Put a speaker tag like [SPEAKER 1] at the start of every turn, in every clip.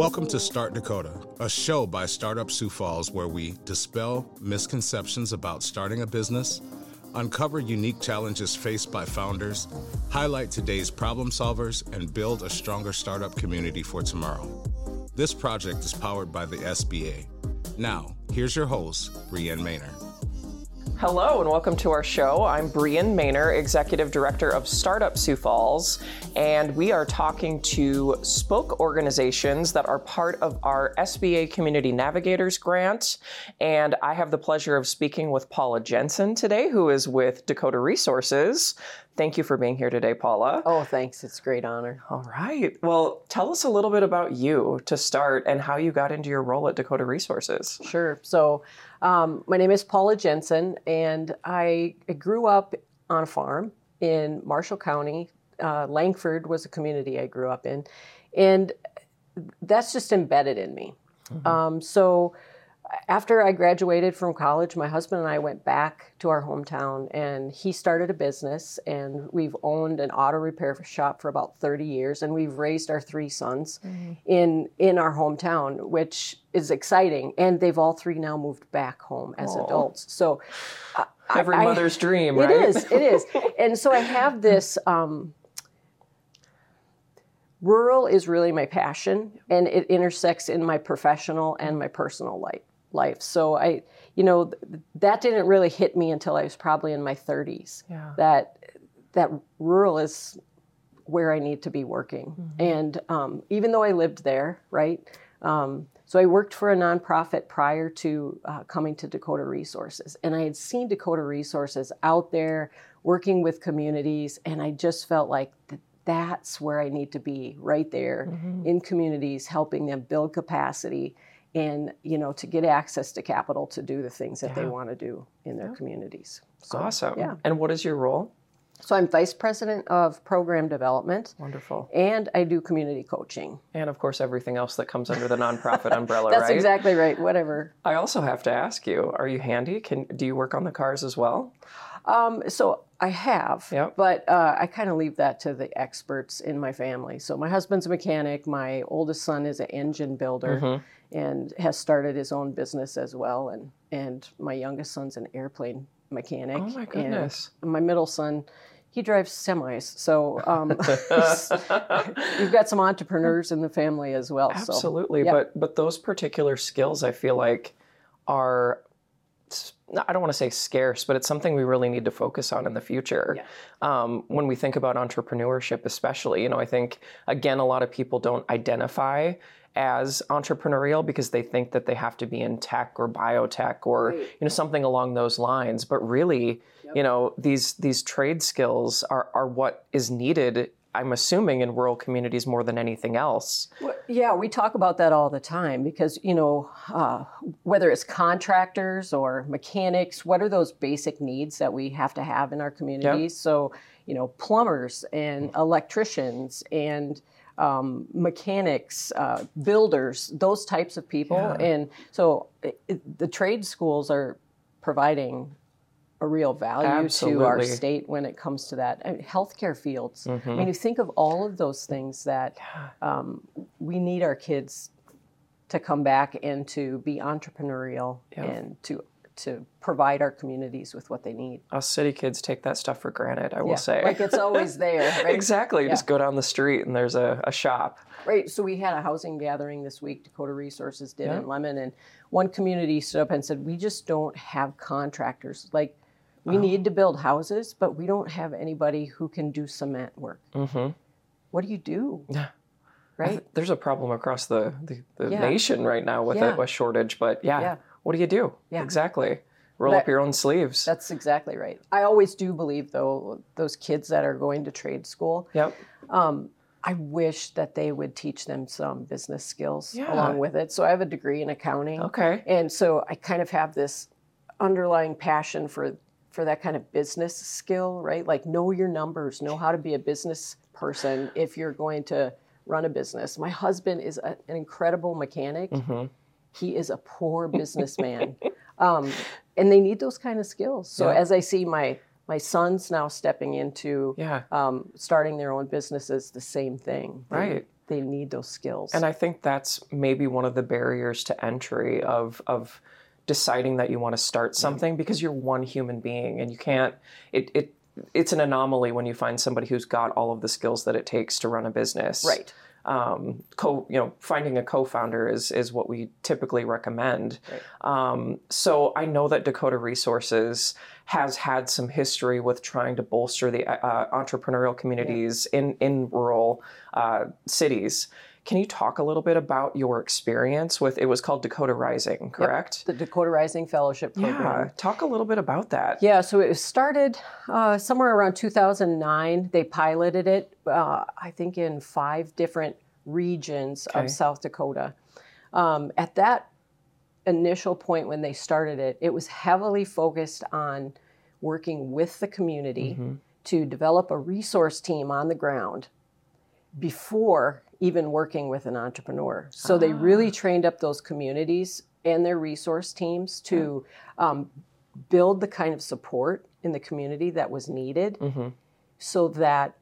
[SPEAKER 1] Welcome to Start Dakota, a show by Startup Sioux Falls where we dispel misconceptions about starting a business, uncover unique challenges faced by founders, highlight today's problem solvers, and build a stronger startup community for tomorrow. This project is powered by the SBA. Now, here's your host, Brienne Maner.
[SPEAKER 2] Hello and welcome to our show. I'm Brienne Maner, Executive Director of Startup Sioux Falls, and we are talking to spoke organizations that are part of our SBA Community Navigators grant. And I have the pleasure of speaking with Paula Jensen today, who is with Dakota Resources. Thank you for being here today, Paula.
[SPEAKER 3] Oh, thanks. It's a great honor.
[SPEAKER 2] All right. Well, tell us a little bit about you to start and how you got into your role at Dakota Resources.
[SPEAKER 3] Sure. So, um, my name is Paula Jensen, and I, I, grew up on a farm in Marshall County. Uh, Langford was a community I grew up in, and that's just embedded in me. Mm-hmm. Um, so, after I graduated from college, my husband and I went back to our hometown and he started a business and we've owned an auto repair shop for about 30 years and we've raised our three sons mm-hmm. in in our hometown, which is exciting. And they've all three now moved back home as Aww. adults. So
[SPEAKER 2] uh, every I, mother's dream,
[SPEAKER 3] right?
[SPEAKER 2] It
[SPEAKER 3] is, it is. And so I have this um, rural is really my passion and it intersects in my professional and my personal life life. So I, you know, th- that didn't really hit me until I was probably in my 30s. Yeah. That that rural is where I need to be working. Mm-hmm. And um, even though I lived there, right? Um, so I worked for a nonprofit prior to uh, coming to Dakota Resources, and I had seen Dakota Resources out there working with communities, and I just felt like th- that's where I need to be, right there mm-hmm. in communities, helping them build capacity and you know to get access to capital to do the things that yeah. they want to do in their yeah. communities.
[SPEAKER 2] So, awesome. Yeah. And what is your role?
[SPEAKER 3] So I'm vice president of program development.
[SPEAKER 2] Wonderful.
[SPEAKER 3] And I do community coaching.
[SPEAKER 2] And of course everything else that comes under the nonprofit umbrella,
[SPEAKER 3] That's
[SPEAKER 2] right?
[SPEAKER 3] exactly right. Whatever.
[SPEAKER 2] I also have to ask you, are you handy? Can do you work on the cars as well?
[SPEAKER 3] Um, so I have, yep. but uh, I kind of leave that to the experts in my family. So my husband's a mechanic. My oldest son is an engine builder. Mm-hmm and has started his own business as well. And and my youngest son's an airplane mechanic.
[SPEAKER 2] Oh my goodness!
[SPEAKER 3] And my middle son, he drives semis. So um, we've got some entrepreneurs in the family as well.
[SPEAKER 2] Absolutely,
[SPEAKER 3] so,
[SPEAKER 2] yeah. but but those particular skills, I feel like, are I don't want to say scarce, but it's something we really need to focus on in the future. Yeah. Um, when we think about entrepreneurship, especially, you know, I think again, a lot of people don't identify as entrepreneurial because they think that they have to be in tech or biotech or right. you know something along those lines but really yep. you know these these trade skills are are what is needed I'm assuming in rural communities more than anything else.
[SPEAKER 3] Well, yeah, we talk about that all the time because, you know, uh, whether it's contractors or mechanics, what are those basic needs that we have to have in our communities? Yep. So, you know, plumbers and electricians and um, mechanics, uh, builders, those types of people. Yeah. And so it, the trade schools are providing a real value Absolutely. to our state when it comes to that. I mean, healthcare fields. Mm-hmm. I mean, you think of all of those things that um, we need our kids to come back and to be entrepreneurial yeah. and to to provide our communities with what they need.
[SPEAKER 2] Us city kids take that stuff for granted, I will
[SPEAKER 3] yeah,
[SPEAKER 2] say.
[SPEAKER 3] Like it's always there, right?
[SPEAKER 2] exactly. Yeah. just go down the street and there's a, a, shop.
[SPEAKER 3] Right. So we had a housing gathering this week, Dakota Resources did yeah. in Lemmon, and one community stood up and said, We just don't have contractors. Like, we oh. need to build houses, but we don't have anybody who can do cement work. Mm-hmm. What do you do?
[SPEAKER 2] Yeah. Right? There's a problem across the, the, the nation right now with a, a, shortage, but yeah what do you do? Yeah. Exactly. Roll that, up your own sleeves.
[SPEAKER 3] That's exactly right. I always do believe, though, those kids that are going to trade school.
[SPEAKER 2] Yep. Um,
[SPEAKER 3] I wish that they would teach them some business skills yeah. along with it. So I have a degree in accounting.
[SPEAKER 2] Okay.
[SPEAKER 3] And so I kind of have this underlying passion for for that kind of business skill, right? Like know your numbers, know how to be a business person if you're going to run a business. My husband is a, an incredible mechanic. Mm-hmm he is a poor businessman. um, and they need those kind of skills. So yeah. as I see my my sons now stepping into
[SPEAKER 2] yeah.
[SPEAKER 3] um, starting their own businesses, the same thing.
[SPEAKER 2] They, right.
[SPEAKER 3] they need those skills.
[SPEAKER 2] And I think that's maybe one of the barriers to entry of of deciding that you want to start something because you're one human being and you can't it, it it's an anomaly when you find somebody who's got all of the skills that it takes to run a business.
[SPEAKER 3] Right.
[SPEAKER 2] Um, co, you know, finding a co-founder is is what we typically recommend. Right. Um, so I know that Dakota Resources has had some history with trying to bolster the uh, entrepreneurial communities yeah. in in rural uh, cities. Can you talk a little bit about your experience with it was called Dakota Rising, correct?
[SPEAKER 3] Yep, the Dakota Rising Fellowship Program.
[SPEAKER 2] Yeah, talk a little bit about that.
[SPEAKER 3] Yeah, so it started uh, somewhere around 2009. They piloted it, uh, I think, in five different regions okay. of South Dakota. Um, at that initial point when they started it, it was heavily focused on working with the community mm-hmm. to develop a resource team on the ground before even working with an entrepreneur. So ah. they really ah. trained up those communities and their resource teams to um, build the kind of support in the community that was needed mm-hmm. so that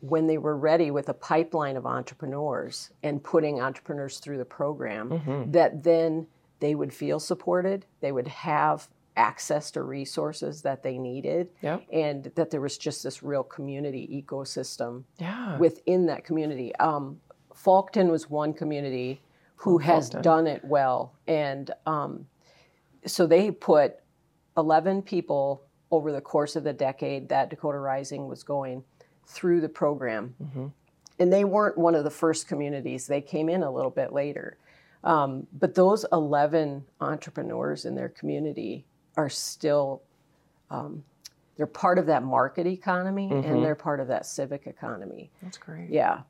[SPEAKER 3] when they were ready with a pipeline of entrepreneurs and putting entrepreneurs through the program, mm-hmm. that then they would feel supported, they would have access to resources that they needed and that there was just this real community ecosystem yeah. within that community um, Faulkton was one community who has done it well. And um, so they put 11 people over the course of the decade that Dakota Rising was going through the program. Mm-hmm. And they weren't one of the first communities, they came in a little bit later. Um, but those 11 entrepreneurs in their community are still, um, they're part of that market economy mm-hmm. and they're part of that civic economy.
[SPEAKER 2] That's great.
[SPEAKER 3] Yeah.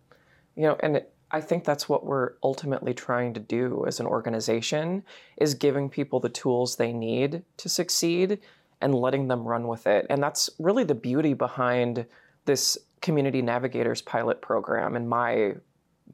[SPEAKER 2] You know, and it, I think that's what we're ultimately trying to do as an organization is giving people the tools they need to succeed and letting them run with it. And that's really the beauty behind this community navigators pilot program in my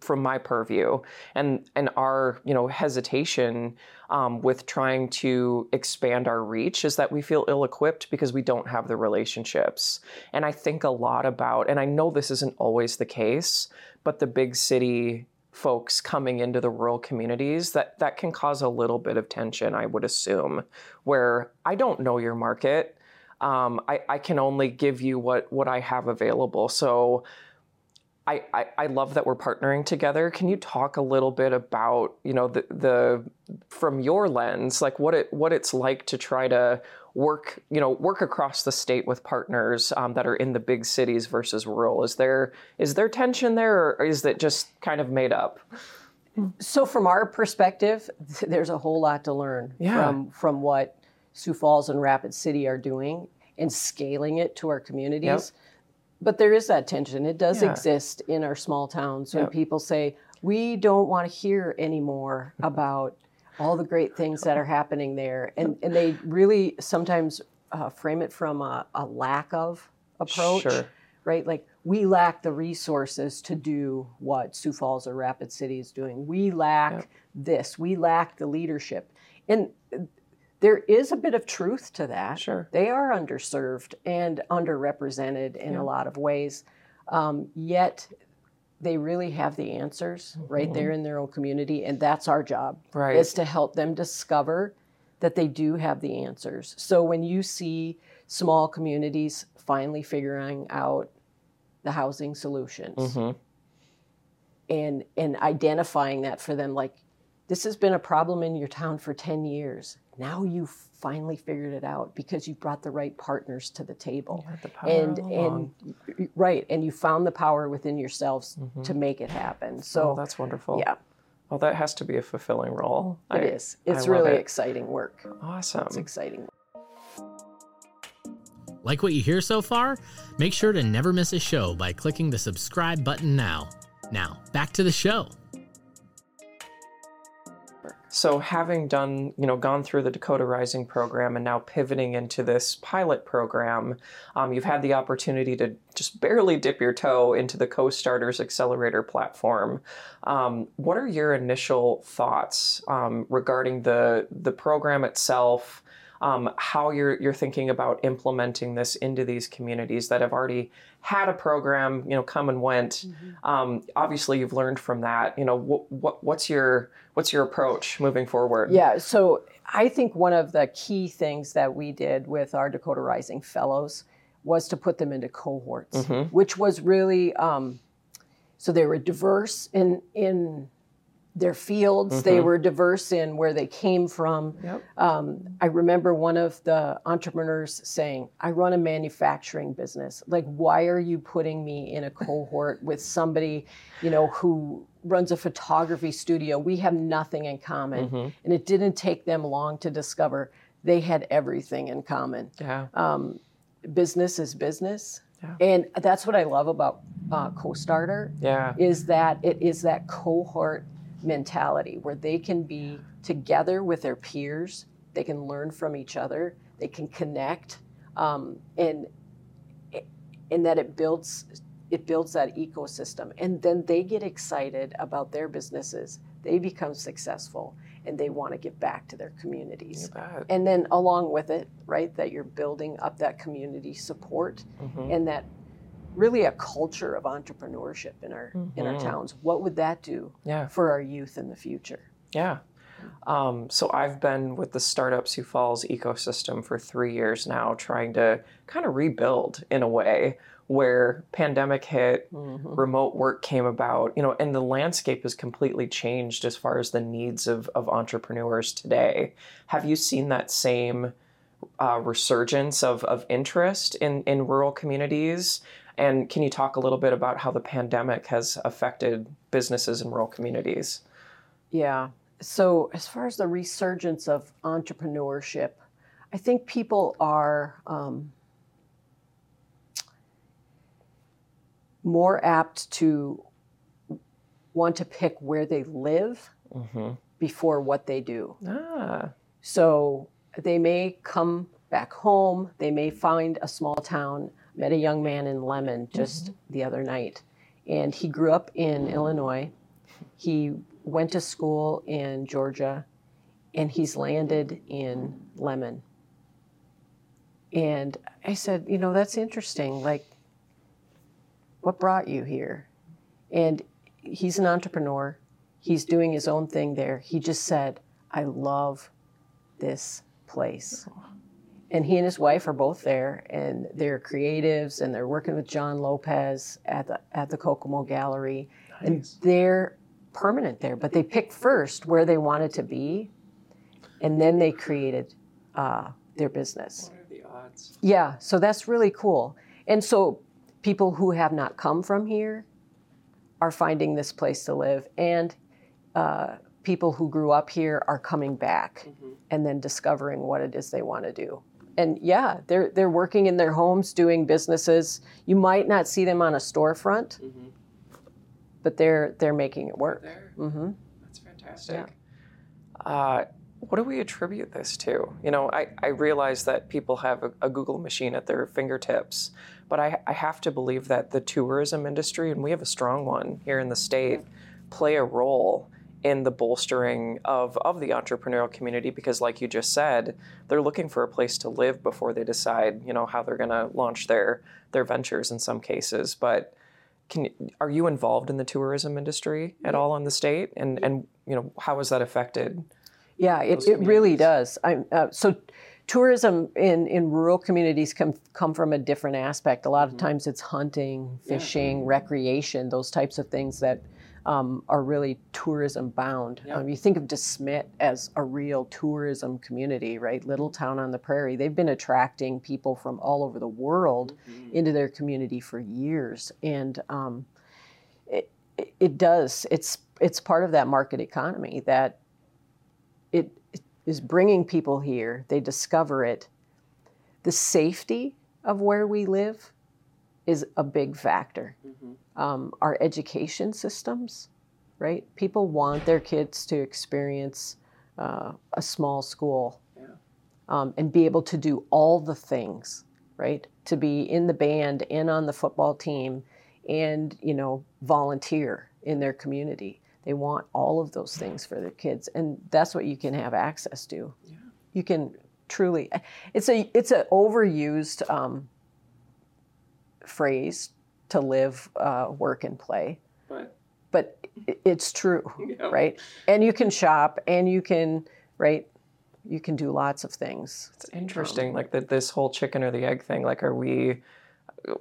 [SPEAKER 2] from my purview and and our you know hesitation um, with trying to expand our reach is that we feel ill-equipped because we don't have the relationships. And i think a lot about and i know this isn't always the case but the big city folks coming into the rural communities that that can cause a little bit of tension i would assume where i don't know your market. Um, I, I can only give you what what i have available. So I, I, I, love that we're partnering together. Can you talk a little bit about, you know, the, the from your lens, like what it what it's like to try to work, you know, work across the state with partners um, that are in the big cities versus rural? Is there is there tension there, or is it just kind of made up?
[SPEAKER 3] So, from our perspective, there's a whole lot to learn yeah. from from what Sioux Falls and Rapid City are doing and scaling it to our communities. Yep. But there is that tension. It does yeah. exist in our small towns when yep. people say, we don't want to hear anymore about all the great things that are happening there. And, and they really sometimes uh, frame it from a, a, lack of approach, sure. right? Like we lack the resources to do what Sioux Falls or Rapid City is doing. We lack yep. this. We lack the leadership. And there is a bit of truth to that.
[SPEAKER 2] Sure.
[SPEAKER 3] They are underserved and underrepresented in yeah. a lot of ways. Um, yet they really have the answers right mm-hmm. there in their own community and that's our job
[SPEAKER 2] right
[SPEAKER 3] is to help them discover that they do have the answers so when you see small communities finally figuring out the housing solutions mm-hmm. and and identifying that for them like this has been a problem in your town for 10 years. Now you've finally figured it out because you brought the right partners to the table.
[SPEAKER 2] The and and
[SPEAKER 3] right and you found the power within yourselves mm-hmm. to make it happen. So
[SPEAKER 2] oh, that's wonderful.
[SPEAKER 3] yeah.
[SPEAKER 2] Well that has to be a fulfilling role.
[SPEAKER 3] It I, is. it's really it. exciting work.
[SPEAKER 2] Awesome.
[SPEAKER 3] It's exciting.
[SPEAKER 4] Like what you hear so far? Make sure to never miss a show by clicking the subscribe button now. Now back to the show
[SPEAKER 2] so having done, you know, gone through the Dakota Rising program and now pivoting into this pilot program, um, you've had the opportunity to just barely dip your toe into the Co-Starters Accelerator platform. Um, what are your initial thoughts um, regarding the the program itself? Um, how you're you're thinking about implementing this into these communities that have already had a program, you know, come and went. Mm-hmm. Um, obviously, you've learned from that. You know, what, what what's your what's your approach moving forward?
[SPEAKER 3] Yeah, so I think one of the key things that we did with our Dakota Rising Fellows was to put them into cohorts, mm-hmm. which was really um, so they were diverse in in their fields. Mm-hmm. They were diverse in where they came from. Yep. Um, I remember one of the entrepreneurs saying, I run a manufacturing business. Like, why are you putting me in a cohort with somebody, you know, who runs a photography studio? We have nothing in common. Mm-hmm. And it didn't take them long to discover they had everything in common. Yeah. Um, business is business. Yeah. And that's what I love about uh, Co-Starter. Yeah. Is that it is that cohort mentality where they can be together with their peers, they can learn from each other, they can connect, um, and and that it builds it builds that ecosystem, and then they get excited about their businesses. They become successful, and they want to give back to their communities. And then along with it, right, that you're building up that community support, mm-hmm. and that really a culture of entrepreneurship in our mm-hmm. in our mm-hmm. towns. What would that do yeah. for our youth in the future?
[SPEAKER 2] Yeah. Um, so I've been with the Startup Sioux Falls ecosystem for three years now, trying to kind of rebuild in a way where pandemic hit, mm-hmm. remote work came about, you know, and the landscape has completely changed as far as the needs of, of entrepreneurs today. Have you seen that same uh, resurgence of, of interest in, in rural communities? And can you talk a little bit about how the pandemic has affected businesses in rural communities?
[SPEAKER 3] Yeah. So, as far as the resurgence of entrepreneurship, I think people are um, more apt to want to pick where they live mm-hmm. before what they do. Ah. So, they may come back home, they may find a small town met a young man in Lemmon just mm-hmm. the other night, and he grew up in Illinois. He went to school in Georgia, and he's landed in Lemmon. And I said, you know, that's interesting. Like, what brought you here? And he's an entrepreneur. He's doing his own thing there. He just said, I love this place and he and his wife are both there, and they're creatives, and they're working with John Lopez at the at the Kokomo Gallery, nice. and they're permanent there. But they picked first where they wanted to be, and then they created uh, their business.
[SPEAKER 2] What are the odds?
[SPEAKER 3] Yeah, so that's really cool. And so people who have not come from here are finding this place to live, and uh, people who grew up here are coming back mm-hmm. and then discovering what it is they want to do and yeah, they're they're working in their homes doing businesses. You might not see them on a storefront, mm-hmm. but they're they're making it work.
[SPEAKER 2] Mm-hmm. That's fantastic. Yeah. Uh, what do we attribute this to? You know, I, I realize that people have a, a Google machine at their fingertips, but I, I have to believe that the tourism industry, and we have a strong one here in the state, play a role in the bolstering of, of the entrepreneurial community because like you just said they're looking for a place to live before they decide you know how they're going to launch their their ventures in some cases. But can are you involved in the tourism industry at all in the state? And and you know how has that affected
[SPEAKER 3] yeah it, it really does. Uh, so tourism in, in rural communities come come from a different aspect. A lot of mm-hmm. times it's hunting fishing yeah. recreation those types of things that um, are really tourism bound. Yep. Um, you think of DeSmet as a real tourism community, right? Little town on the prairie. They've been attracting people from all over the world mm-hmm. into their community for years, and um, it, it does. It's it's part of that market economy that it is bringing people here. They discover it. The safety of where we live is a big factor. Mm-hmm. Um, our education systems, right? People want their kids to experience uh, a small school yeah. um, and be able to do all the things, right? To be in the band and on the football team and, you know, volunteer in their community. They want all of those things for their kids. And that's what you can have access to. Yeah. You can truly. It's a it's an overused um, phrase to live, uh, work, and play.
[SPEAKER 2] But
[SPEAKER 3] but it's true, right? And you can shop, and you can right. You can do lots of things.
[SPEAKER 2] It's interesting, um, like the, this whole chicken or the egg thing. Like, are we?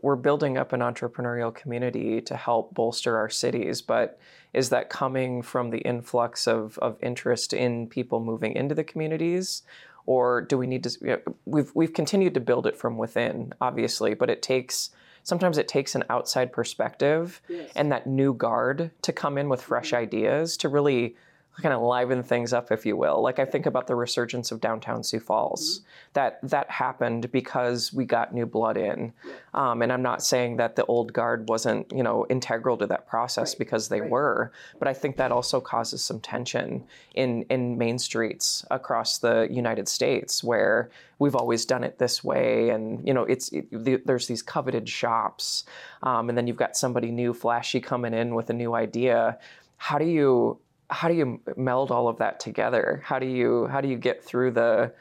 [SPEAKER 2] We're building up an entrepreneurial community to help bolster our cities, but is that coming from the influx of, of interest in people moving into the communities? Or do we need to? You know, we've we've continued to build it from within, obviously, but it takes sometimes it takes an outside perspective yes. and that new guard to come in with fresh mm-hmm. ideas to really kind of liven things up, if you will. Like I think about the resurgence of downtown Sioux Falls. Mm-hmm. That that happened because we got new blood in, um, and I'm not saying that the old guard wasn't you know integral to that process right. because they right. were, but I think that also causes some tension in in main streets across the United States where we've always done it this way, and you know it's it, the, there's these coveted shops, um, and then you've got somebody new, flashy coming in with a new idea. How do you how do you meld all of that together? How do you how do you get through the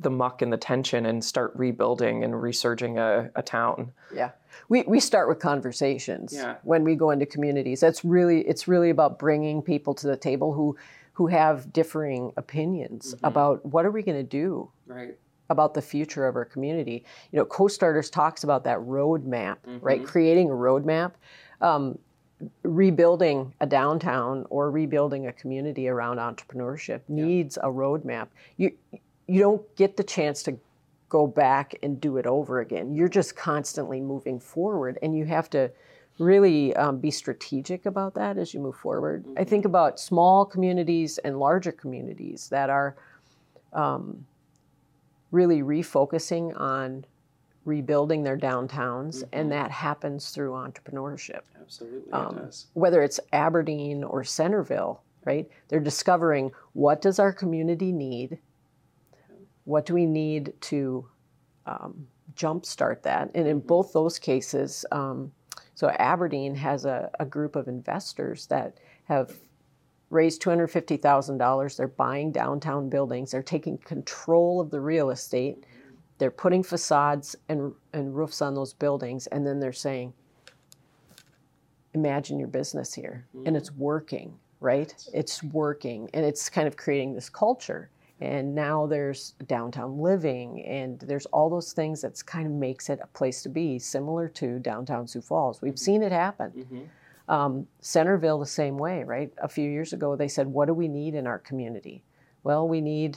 [SPEAKER 2] the muck and the tension and start rebuilding and resurging a, a town?
[SPEAKER 3] Yeah. We, we start with conversations
[SPEAKER 2] yeah.
[SPEAKER 3] when we go into communities. That's really it's really about bringing people to the table who who have differing opinions mm-hmm. about what are we going to do
[SPEAKER 2] right
[SPEAKER 3] about the future of our community. You know, Co-Starters talks about that roadmap, mm-hmm. right? Creating a roadmap. Um, rebuilding a downtown or rebuilding a community around entrepreneurship needs yeah. a roadmap. You you don't get the chance to go back and do it over again. You're just constantly moving forward, and you have to really um, be strategic about that as you move forward. Mm-hmm. I think about small communities and larger communities that are um, really refocusing on rebuilding their downtowns, mm-hmm. and that happens through entrepreneurship.
[SPEAKER 2] Absolutely, um, it does.
[SPEAKER 3] Whether it's Aberdeen or Centerville, right? They're discovering what does our community need, what do we need to um, jumpstart that, and in mm-hmm. both those cases, um, so Aberdeen has a, a group of investors that have raised $250,000. They're buying downtown buildings. They're taking control of the real estate they're putting facades and, and roofs on those buildings, and then they're saying, imagine your business here. Mm-hmm. And it's working, right? It's working. And it's kind of creating this culture. And now there's downtown living, and there's all those things that kind of makes it a place to be, similar to downtown Sioux Falls. We've mm-hmm. seen it happen. Mm-hmm. Um, Centerville, the same way, right? A few years ago, they said, What do we need in our community? Well, we need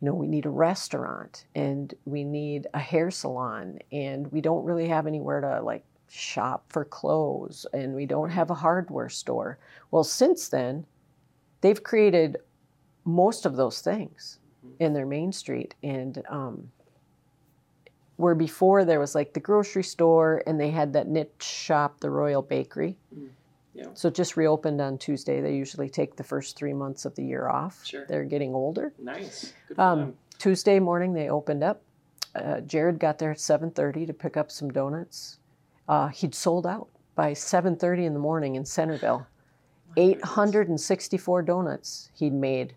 [SPEAKER 3] you know, we need a restaurant and we need a hair salon and we don't really have anywhere to like shop for clothes and we don't have a hardware store. Well, since then, they've created most of those things mm-hmm. in their main street and um, where before there was like the grocery store and they had that niche shop, the Royal Bakery. Mm. Yeah. So it just reopened on Tuesday. They usually take the first three months of the year off.
[SPEAKER 2] Sure.
[SPEAKER 3] They're getting older.
[SPEAKER 2] Nice.
[SPEAKER 3] Um, Tuesday morning they opened up. Uh, Jared got there at 7:30 to pick up some donuts. Uh, he'd sold out by 7:30 in the morning in Centerville. 864 donuts he'd made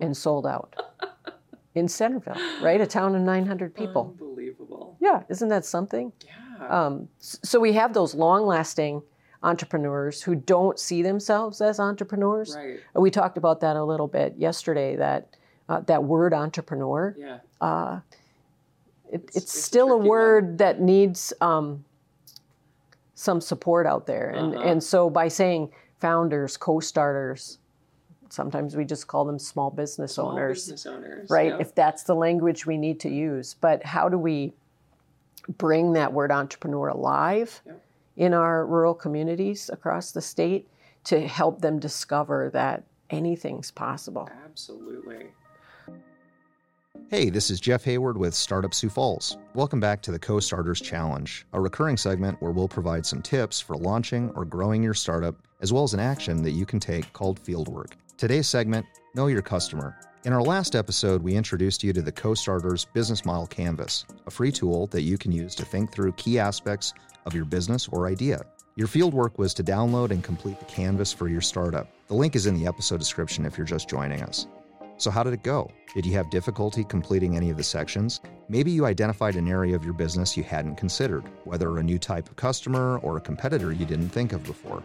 [SPEAKER 3] and sold out in Centerville, right? A town of 900 people.
[SPEAKER 2] Unbelievable.
[SPEAKER 3] Yeah, isn't that something?
[SPEAKER 2] Yeah.
[SPEAKER 3] Um, so we have those long-lasting entrepreneurs who don't see themselves as entrepreneurs.
[SPEAKER 2] Right.
[SPEAKER 3] We talked about that a little bit yesterday. That uh, that word entrepreneur.
[SPEAKER 2] Yeah.
[SPEAKER 3] Uh, it, it's, it's, still a, a word one. that needs um, some support out there, and uh-huh. and so by saying founders, co-starters, sometimes we just call them small business
[SPEAKER 2] small
[SPEAKER 3] owners.
[SPEAKER 2] Business owners,
[SPEAKER 3] right? Yeah. If that's the language we need to use, but how do we bring that word entrepreneur alive? Yeah in our rural communities across the state to help them discover that anything's possible.
[SPEAKER 2] Absolutely.
[SPEAKER 5] Hey, this is Jeff Hayward with Startup Sioux Falls. Welcome back to the Co Starters Challenge, a recurring segment where we'll provide some tips for launching or growing your startup, as well as an action that you can take called fieldwork. Today's segment Know Your Customer. In our last episode, we introduced you to the Co Starters Business Model Canvas, a free tool that you can use to think through key aspects of your business or idea. Your fieldwork was to download and complete the canvas for your startup. The link is in the episode description if you're just joining us. So, how did it go? Did you have difficulty completing any of the sections? Maybe you identified an area of your business you hadn't considered, whether a new type of customer or a competitor you didn't think of before.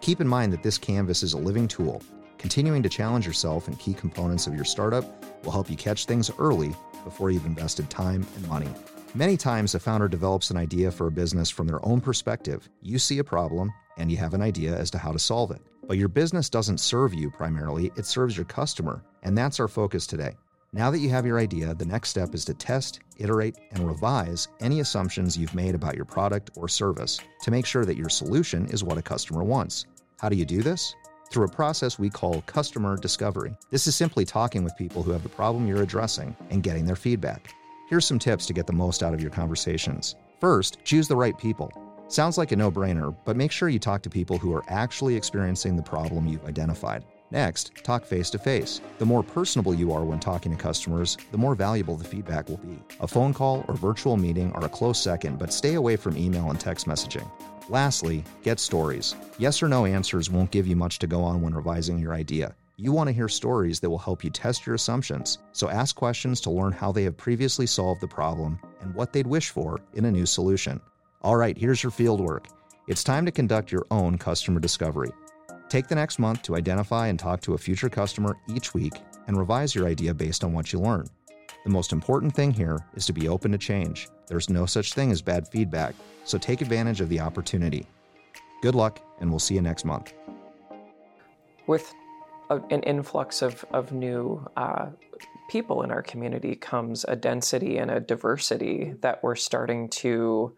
[SPEAKER 5] Keep in mind that this canvas is a living tool. Continuing to challenge yourself in key components of your startup will help you catch things early before you've invested time and money. Many times, a founder develops an idea for a business from their own perspective. You see a problem, and you have an idea as to how to solve it. But your business doesn't serve you primarily, it serves your customer. And that's our focus today. Now that you have your idea, the next step is to test, iterate, and revise any assumptions you've made about your product or service to make sure that your solution is what a customer wants. How do you do this? Through a process we call customer discovery. This is simply talking with people who have the problem you're addressing and getting their feedback. Here's some tips to get the most out of your conversations. First, choose the right people. Sounds like a no brainer, but make sure you talk to people who are actually experiencing the problem you've identified. Next, talk face to face. The more personable you are when talking to customers, the more valuable the feedback will be. A phone call or virtual meeting are a close second, but stay away from email and text messaging. Lastly, get stories. Yes or no answers won't give you much to go on when revising your idea. You want to hear stories that will help you test your assumptions, so ask questions to learn how they have previously solved the problem and what they'd wish for in a new solution. All right, here's your fieldwork. It's time to conduct your own customer discovery. Take the next month to identify and talk to a future customer each week and revise your idea based on what you learn. The most important thing here is to be open to change. There's no such thing as bad feedback, so take advantage of the opportunity. Good luck, and we'll see you next month.
[SPEAKER 2] With a, an influx of, of new uh, people in our community comes a density and a diversity that we're starting to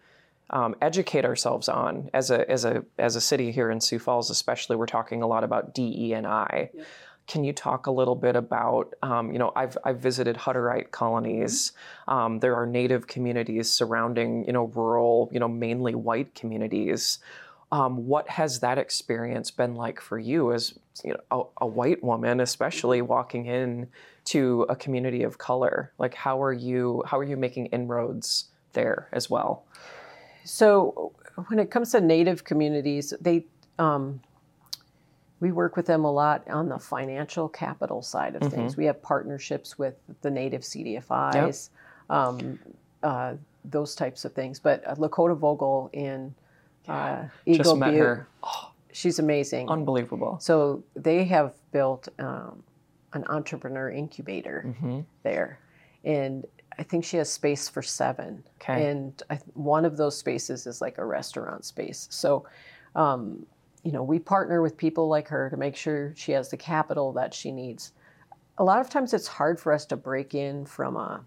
[SPEAKER 2] um, educate ourselves on as a as a as a city here in Sioux Falls, especially. We're talking a lot about DE and I. Yep. Can you talk a little bit about, um, you know, I've, I've visited Hutterite colonies. Mm-hmm. Um, there are native communities surrounding, you know, rural, you know, mainly white communities. Um, what has that experience been like for you as you know, a, a, white woman, especially walking in to a community of color? Like, how are you? How are you making inroads there as well?
[SPEAKER 3] So, when it comes to Native communities, they um, we work with them a lot on the financial capital side of mm-hmm. things. We have partnerships with the Native CDFIs, yep. um, uh, those types of things. But uh, Lakota Vogel in
[SPEAKER 2] uh, Eagle Just met Butte. her. Oh,
[SPEAKER 3] she's amazing.
[SPEAKER 2] Unbelievable.
[SPEAKER 3] So they have built um, an entrepreneur incubator mm-hmm. there, and I think she has space for seven. Okay. And I, one of those spaces is like a restaurant space. So, um, you know, we partner with people like her to make sure she has the capital that she needs. A lot of times it's hard for us to break in from a,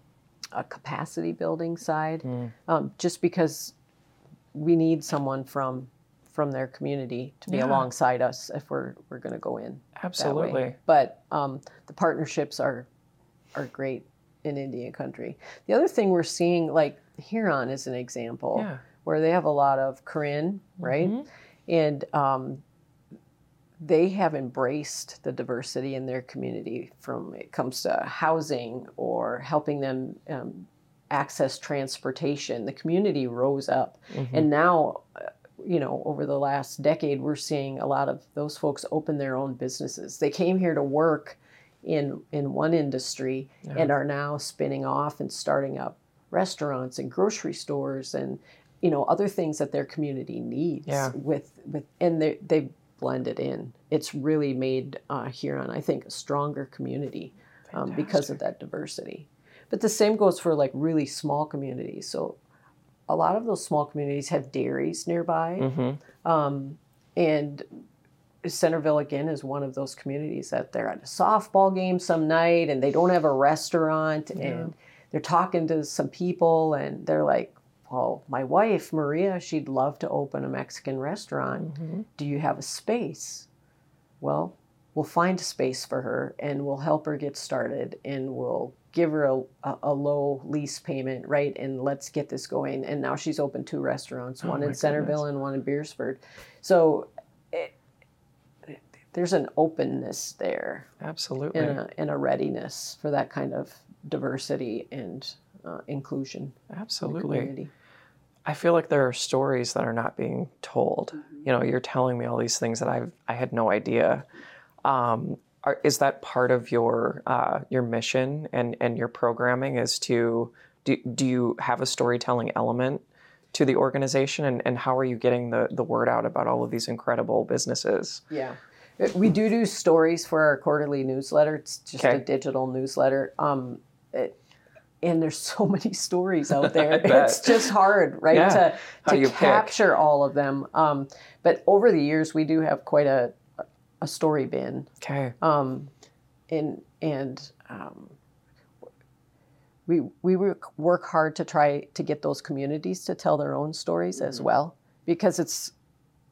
[SPEAKER 3] a capacity building side mm. um, just because we need someone from from their community to be yeah. alongside us if we're we're going to go in.
[SPEAKER 2] Absolutely.
[SPEAKER 3] But um, the partnerships are are great in Indian country. The other thing we're seeing, like Huron, is an example yeah. where they have a lot of Karen, right? Mm-hmm. And um, they have embraced the diversity in their community from it comes to housing or helping them um, access transportation. The community rose up. Mm-hmm. And now, uh, you know, over the last decade, we're seeing a lot of those folks open their own businesses. They came here to work in in one industry yeah. and are now spinning off and starting up restaurants and grocery stores and you know other things that their community needs yeah. with with and they they blended in. It's really made uh, Huron, I think, a stronger community um, because of that diversity. But the same goes for like really small communities. So a lot of those small communities have dairies nearby. Mm-hmm. Um, and Centerville again is one of those communities that they're at a softball game some night and they don't have a restaurant yeah. and they're talking to some people and they're like, well, my wife, Maria, she'd love to open a Mexican restaurant. Mm-hmm. Do you have a space? Well, we'll find a space for her and we'll help her get started and we'll give her a, a, a, low lease payment, right? And let's get this going. And now she's opened two restaurants, oh one in Centerville goodness. and one in Beresford. So it, there's an openness there.
[SPEAKER 2] Absolutely.
[SPEAKER 3] And a, and a, readiness for that kind of diversity and uh, inclusion.
[SPEAKER 2] Absolutely. I feel like there are stories that are not being told. Mm-hmm. You know, you're telling me all these things that I've I had no idea. Um, are, is that part of your uh, your mission and and your programming is to do, do you have a storytelling element to the organization? And, and how are you getting the, the word out about all of these incredible businesses?
[SPEAKER 3] Yeah. We do do stories for our quarterly newsletter. It's just okay. a digital newsletter. Um, it, and there's so many stories out there. it's just hard right
[SPEAKER 2] yeah.
[SPEAKER 3] to, to capture pick? all of them. Um, but over the years we do have quite a a story bin.
[SPEAKER 2] Okay.
[SPEAKER 3] Um, and and um, we we work, work hard to try to get those communities to tell their own stories mm-hmm. as well because it's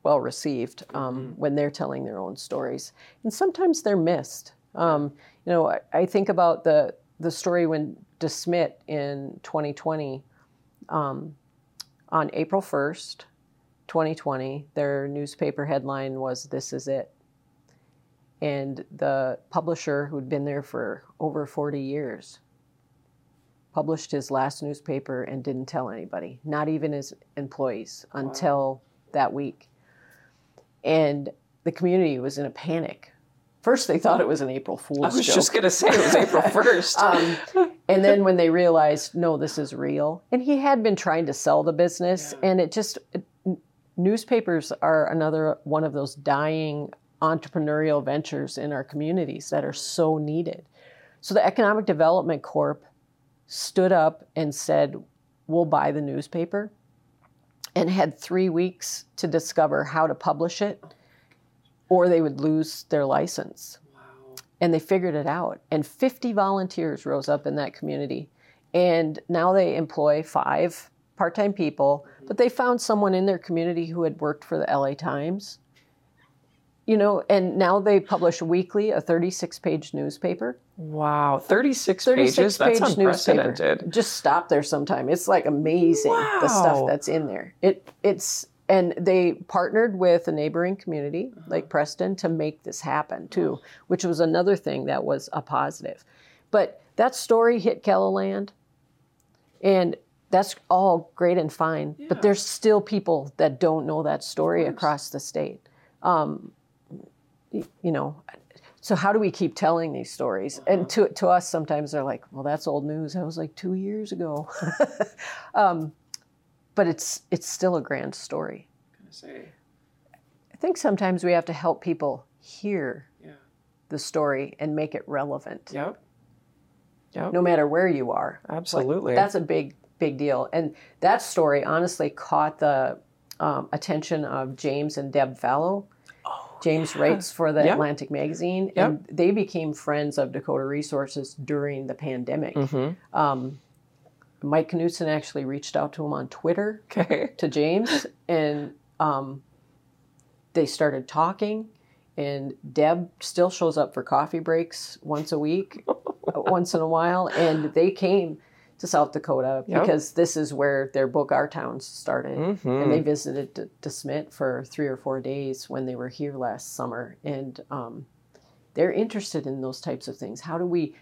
[SPEAKER 3] well received um, mm-hmm. when they're telling their own stories, and sometimes they're missed. Um, you know, I, I, think about the the story when DeSmet in 2020 um, on April 1st, 2020, their newspaper headline was "This is it." And the publisher, who'd been there for over 40 years, published his last newspaper and didn't tell anybody, not even his employees, wow. until that week. And the community was in a panic. First, they thought it was an April Fool's joke.
[SPEAKER 2] I was joke. just going to say it was April 1st.
[SPEAKER 3] um, and then when they realized, no, this is real, and he had been trying to sell the business, yeah. and it just, it, newspapers are another one of those dying entrepreneurial ventures in our communities that are so needed. So the Economic Development Corp stood up and said, We'll buy the newspaper, and had three weeks to discover how to publish it, or they would lose their license. Wow. And they figured it out. And 50 volunteers rose up in that community. And now they employ five part time people, but they found someone in their community who had worked for the LA Times you know, and now they publish weekly a 36 page newspaper.
[SPEAKER 2] Wow, 36, 36 pages? Page that's unprecedented.
[SPEAKER 3] Newspaper. Just stop there sometime. It's like amazing wow. the stuff that's in there. It it's and they partnered with a neighboring community uh-huh. like Preston to make this happen too, which was another thing that was a positive. But that story hit KELOLAND and that's all great and fine, yeah. but there's still people that don't know that story across the state. Um, you know, so how do we keep telling these stories? And to, to us, sometimes they're like, well, that's old news. That was like two years ago. um, but it's it's still a grand story. say. I think sometimes we have to help people hear yeah. the story and make it relevant.
[SPEAKER 2] Yep. Yep.
[SPEAKER 3] No matter where you are.
[SPEAKER 2] Absolutely.
[SPEAKER 3] Like, that's a big big deal. And that story honestly caught the um, attention of James and Deb Fallows James yeah. writes for the yep. Atlantic magazine, and they became friends of Dakota Resources during the pandemic. Mm-hmm. Um, Mike Knutson actually reached out to him on Twitter okay. to James, and um, they started talking. And Deb still shows up for coffee breaks once a week, once in a while, and they came to South Dakota yep. because this is where their book Our Towns started. Mm-hmm. And they visited De- DeSmet for three or four days when they were here last summer. And um, they're interested in those types of things. How do we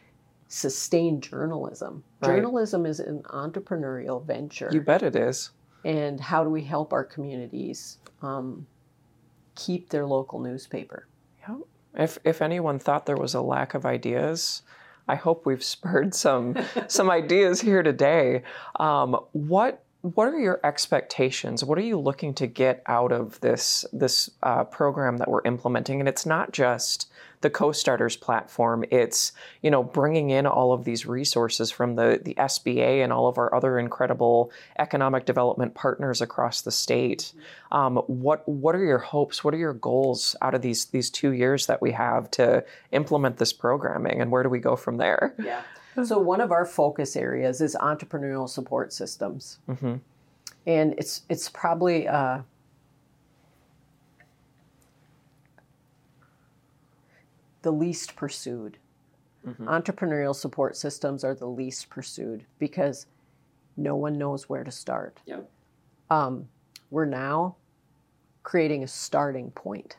[SPEAKER 3] sustain journalism? Right. Journalism is an entrepreneurial venture.
[SPEAKER 2] You bet it is.
[SPEAKER 3] And how do we help our communities um, keep their local newspaper?
[SPEAKER 2] Yep. If, if anyone thought there was a lack of ideas, I hope we've spurred some some ideas here today. Um, what what are your expectations? What are you looking to get out of this this uh, program that we're implementing? And it's not just the co-starters platform. It's you know bringing in all of these resources from the the SBA and all of our other incredible economic development partners across the state. Um, what what are your hopes? What are your goals out of these these two years that we have to implement this programming, and where do we go from there?
[SPEAKER 3] Yeah. So one of our focus areas is entrepreneurial support systems, mm-hmm. and it's it's probably. Uh, the least pursued. Mm-hmm. Entrepreneurial support systems are the least pursued because no one knows where to start.
[SPEAKER 2] Yep.
[SPEAKER 3] Um, we're now creating a starting point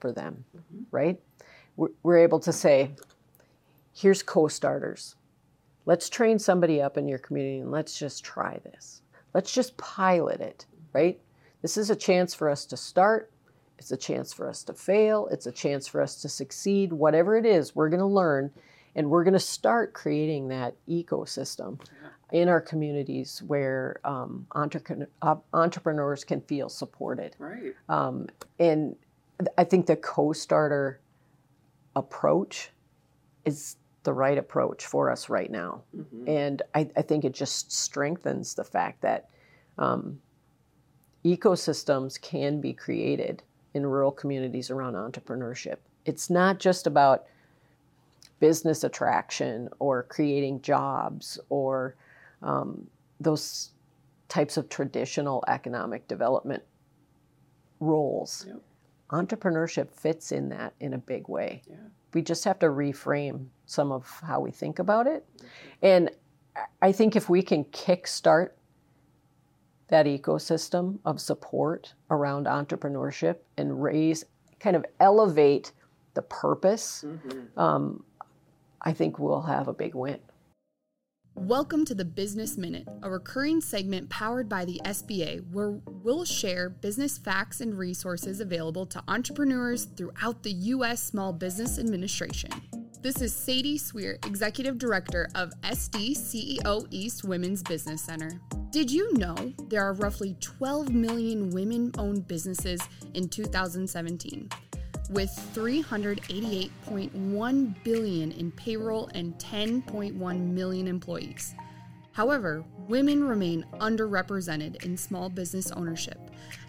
[SPEAKER 3] for them, mm-hmm. right? We're, we're able to say, here's co starters. Let's train somebody up in your community and let's just try this. Let's just pilot it, right? This is a chance for us to start It's a chance for us to fail. It's a chance for us to succeed. Whatever it is, we're going to learn and we're going to start creating that ecosystem in our communities where um, uh, entrepreneurs can feel supported.
[SPEAKER 2] Right.
[SPEAKER 3] Um, and I think the co starter approach is the right approach for us right now. Mm-hmm. And I, I, think it just strengthens the fact that um, ecosystems can be created in rural communities around entrepreneurship. It's not just about business attraction or creating jobs or um, those types of traditional economic development roles. Yep. Entrepreneurship fits in that in a big way. Yeah. We just have to reframe some of how we think about it. And I think if we can kickstart that ecosystem of support around entrepreneurship and raise, kind of elevate the purpose, mm-hmm. um, I think we'll have a big win.
[SPEAKER 6] Welcome to the Business Minute, a recurring segment powered by the SBA where we'll share business facts and resources available to entrepreneurs throughout the U.S. Small Business Administration. This is Sadie Sweer, Executive Director of SD CEO East Women's Business Center. Did you know there are roughly 12 million women owned businesses in 2017? With 388.1 billion in payroll and 10.1 million employees. However, women remain underrepresented in small business ownership,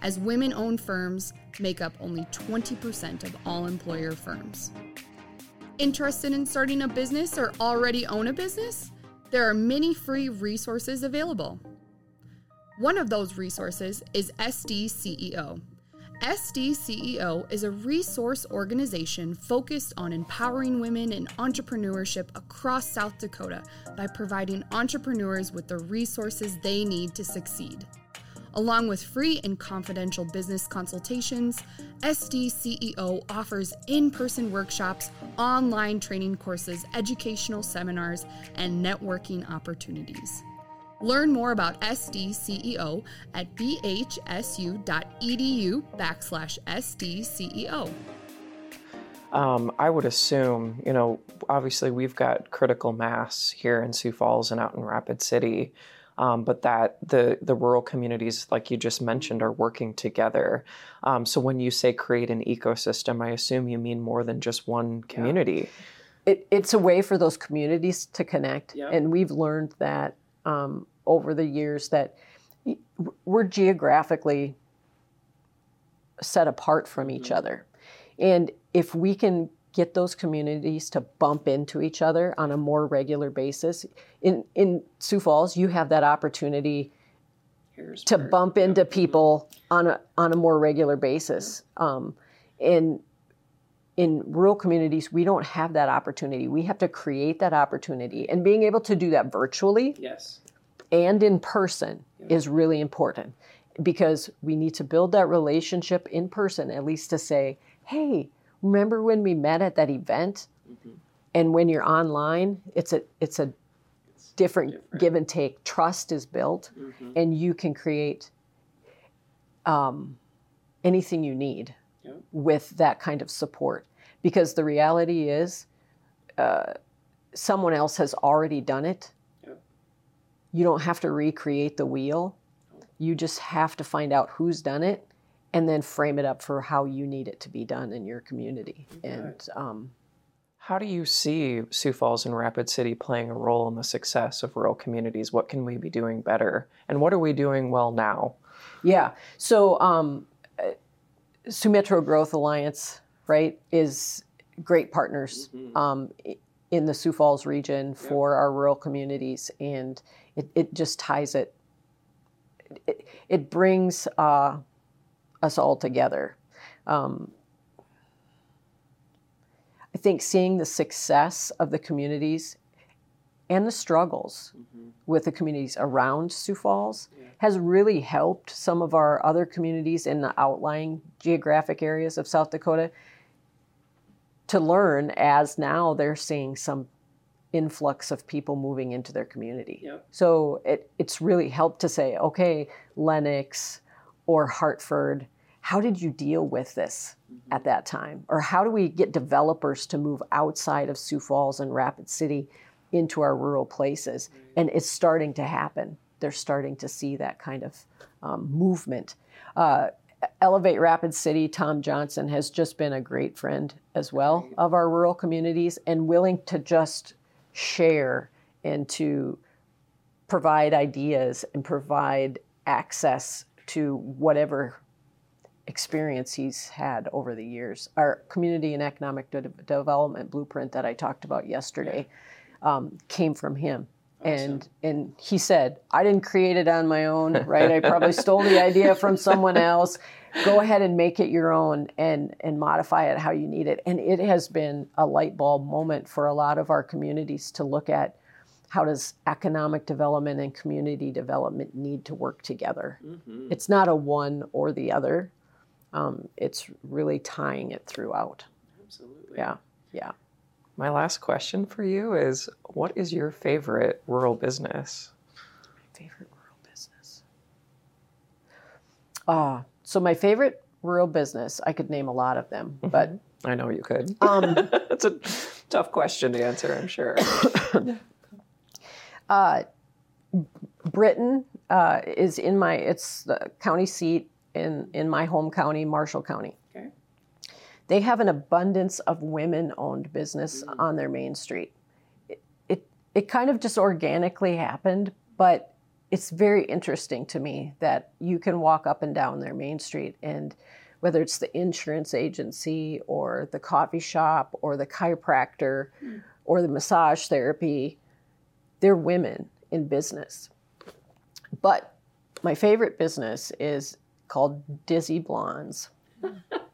[SPEAKER 6] as women owned firms make up only 20% of all employer firms. Interested in starting a business or already own a business? There are many free resources available. One of those resources is SDCEO. SDCEO is a resource organization focused on empowering women in entrepreneurship across South Dakota by providing entrepreneurs with the resources they need to succeed. Along with free and confidential business consultations, SDCEO offers in person workshops, online training courses, educational seminars, and networking opportunities. Learn more about SDCEO at bhsu.edu backslash SDCEO.
[SPEAKER 2] Um, I would assume, you know, obviously we've got critical mass here in Sioux Falls and out in Rapid City um, but that the the rural communities, like you just mentioned, are working together. Um, so when you say create an ecosystem, I assume you mean more than just one community.
[SPEAKER 3] Yeah. It, it's a way for those communities to connect, yeah. and we've learned that um, over the years that we're geographically set apart from each mm-hmm. other, and if we can get those communities to bump into each other on a more regular basis. In in Sioux Falls, you have that opportunity to bump into people on a on a more regular basis. Um, in in rural communities, we don't have that opportunity. We have to create that opportunity, and being able to do that virtually,
[SPEAKER 2] yes,
[SPEAKER 3] and in person yeah. is really important because we need to build that relationship in person, at least to say, hey remember when we met at that event? Mm-hmm. And when you're online, it's a it's a it's different, different, give and take. Trust is built, mm-hmm. and you can create um, anything you need. With that kind of support. Because the reality is, uh, someone else has already done it. Yep. You don't have to recreate the wheel. You just have to find out who's done it and then frame it up for how you need it to be done in your community. Okay. And um,
[SPEAKER 2] how do you see Sioux Falls and Rapid City playing a role in the success of rural communities? What can we be doing better, and what are we doing well now?
[SPEAKER 3] Yeah, so um, Sioux Metro Growth Alliance, right, is great partners mm-hmm. um, in the Sioux Falls region for yeah. our rural communities, and it, it just ties it. It, it brings. Uh, us all together. Um, I think seeing the success of the communities and the struggles mm-hmm. with the communities around Sioux Falls yeah. has really helped some of our other communities in the outlying geographic areas of South Dakota to learn as now they're seeing some influx of people moving into their community. Yep. So it, it's really helped to say, okay, Lennox or Hartford how did you deal with this at that time? Or how do we get developers to move outside of Sioux Falls and Rapid City into our rural places? And it's starting to happen. They're starting to see that kind of um, movement. Uh, Elevate Rapid City, Tom Johnson has just been a great friend as well of our rural communities and willing to just share and to provide ideas and provide access to whatever experience he's had over the years. Our community and economic de- development blueprint that I talked about yesterday um, came from him. And and he said, I didn't create it on my own, right? I probably stole the idea from someone else. Go ahead and make it your own and and modify it how you need it. And it has been a light bulb moment for a lot of our communities to look at how does economic development and community development need to work together. Mm-hmm. It's not a one or the other um, it's really tying it throughout.
[SPEAKER 2] Absolutely.
[SPEAKER 3] Yeah, yeah.
[SPEAKER 2] My last question for you is what is your favorite rural business?
[SPEAKER 3] My favorite rural business. Uh, so, my favorite rural business, I could name a lot of them, mm-hmm. but.
[SPEAKER 2] I know you could. Um, it's a tough question to answer, I'm sure.
[SPEAKER 3] uh, Britton uh, is in my, it's the county seat in, in my home county, Marshall County. They have an abundance of women owned business mm. on their main street. It, it, it kind of just organically happened, but it's very interesting to me that you can walk up and down their main street and whether it's the insurance agency or the coffee shop or the chiropractor mm. or the massage therapy, they're women in business. But my favorite business is called Dizzy Blondes.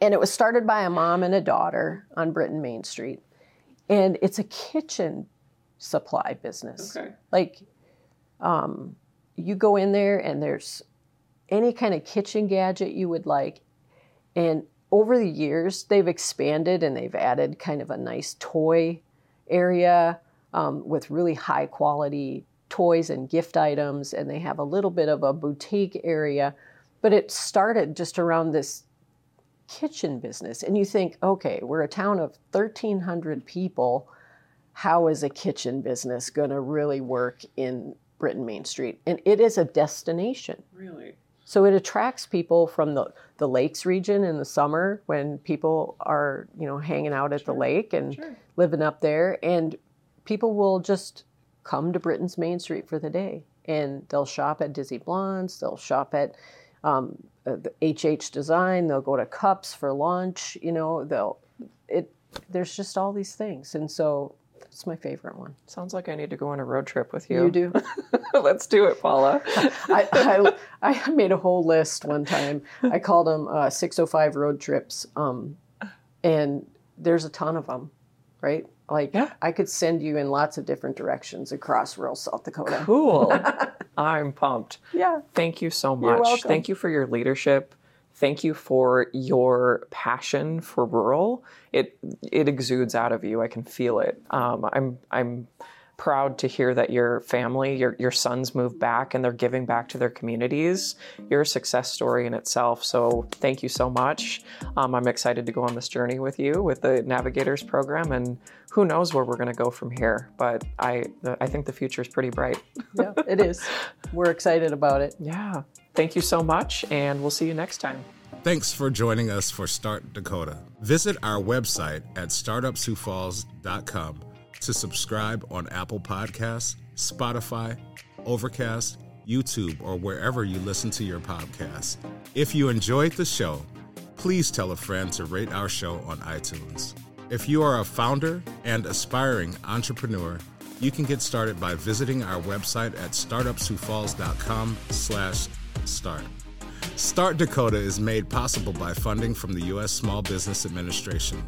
[SPEAKER 3] and it was started by a mom and a daughter on Britton Main Street. And it's a kitchen supply business. Okay. Like, um, you go in there and there's any kind of kitchen gadget you would like. And over the years, they've expanded and they've added kind of a nice toy area um, with really high quality toys and gift items, and they have a little bit of a boutique area. But it started just around this kitchen business. And you think, okay, we're a town of 1,300 people. How is a kitchen business going to really work in Britton Main Street? And it is a destination.
[SPEAKER 2] Really?
[SPEAKER 3] So it attracts people from the, the lakes region in the summer when people are, you know, hanging out at sure. the lake and sure. living up there. And people will just come to Britton's Main Street for the day. And they'll shop at Dizzy Blondes, they'll shop at um, uh, the HH Design, they'll go to Cups for lunch, you know, they'll, it, there's just all these things. And so it's my favorite one.
[SPEAKER 2] Sounds like I need to go on a road trip with you.
[SPEAKER 3] You do.
[SPEAKER 2] Let's do it, Paula.
[SPEAKER 3] I, I, I, made a whole list one time. I called them uh, 605 road trips. Um, and there's a ton of them, right? Like yeah. I could send you in lots of different directions across rural South Dakota.
[SPEAKER 2] Cool. I'm pumped.
[SPEAKER 3] Yeah.
[SPEAKER 2] Thank you so much. Thank you for your leadership. Thank you for your passion for rural. It it exudes out of you. I can feel it. Um, I'm I'm proud to hear that your family, your, your sons moved back and they're giving back to their communities. You're a success story in itself. So thank you so much. Um, I'm excited to go on this journey with you with the Navigators program and who knows where we're going to go from here. But I, I think the future is pretty bright.
[SPEAKER 3] yeah, it is. We're excited about it.
[SPEAKER 2] Yeah. Thank you so much and we'll see you next time.
[SPEAKER 1] Thanks for joining us for Start Dakota. Visit our website at startupsiouxfalls.com to subscribe on Apple Podcasts, Spotify, Overcast, YouTube, or wherever you listen to your podcasts. If you enjoyed the show, please tell a friend to rate our show on iTunes. If you are a founder and aspiring entrepreneur, you can get started by visiting our website at startupsiouxfalls.com slash start. Start Dakota is made possible by funding from the U.S. Small Business Administration.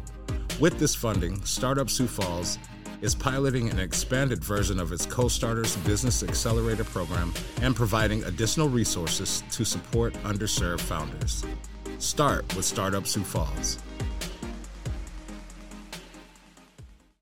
[SPEAKER 1] With this funding, Startup Sioux Falls is piloting an expanded version of its CO.STARTERS Business Accelerator program and providing additional resources to support underserved founders. Start with Startup Sioux Falls.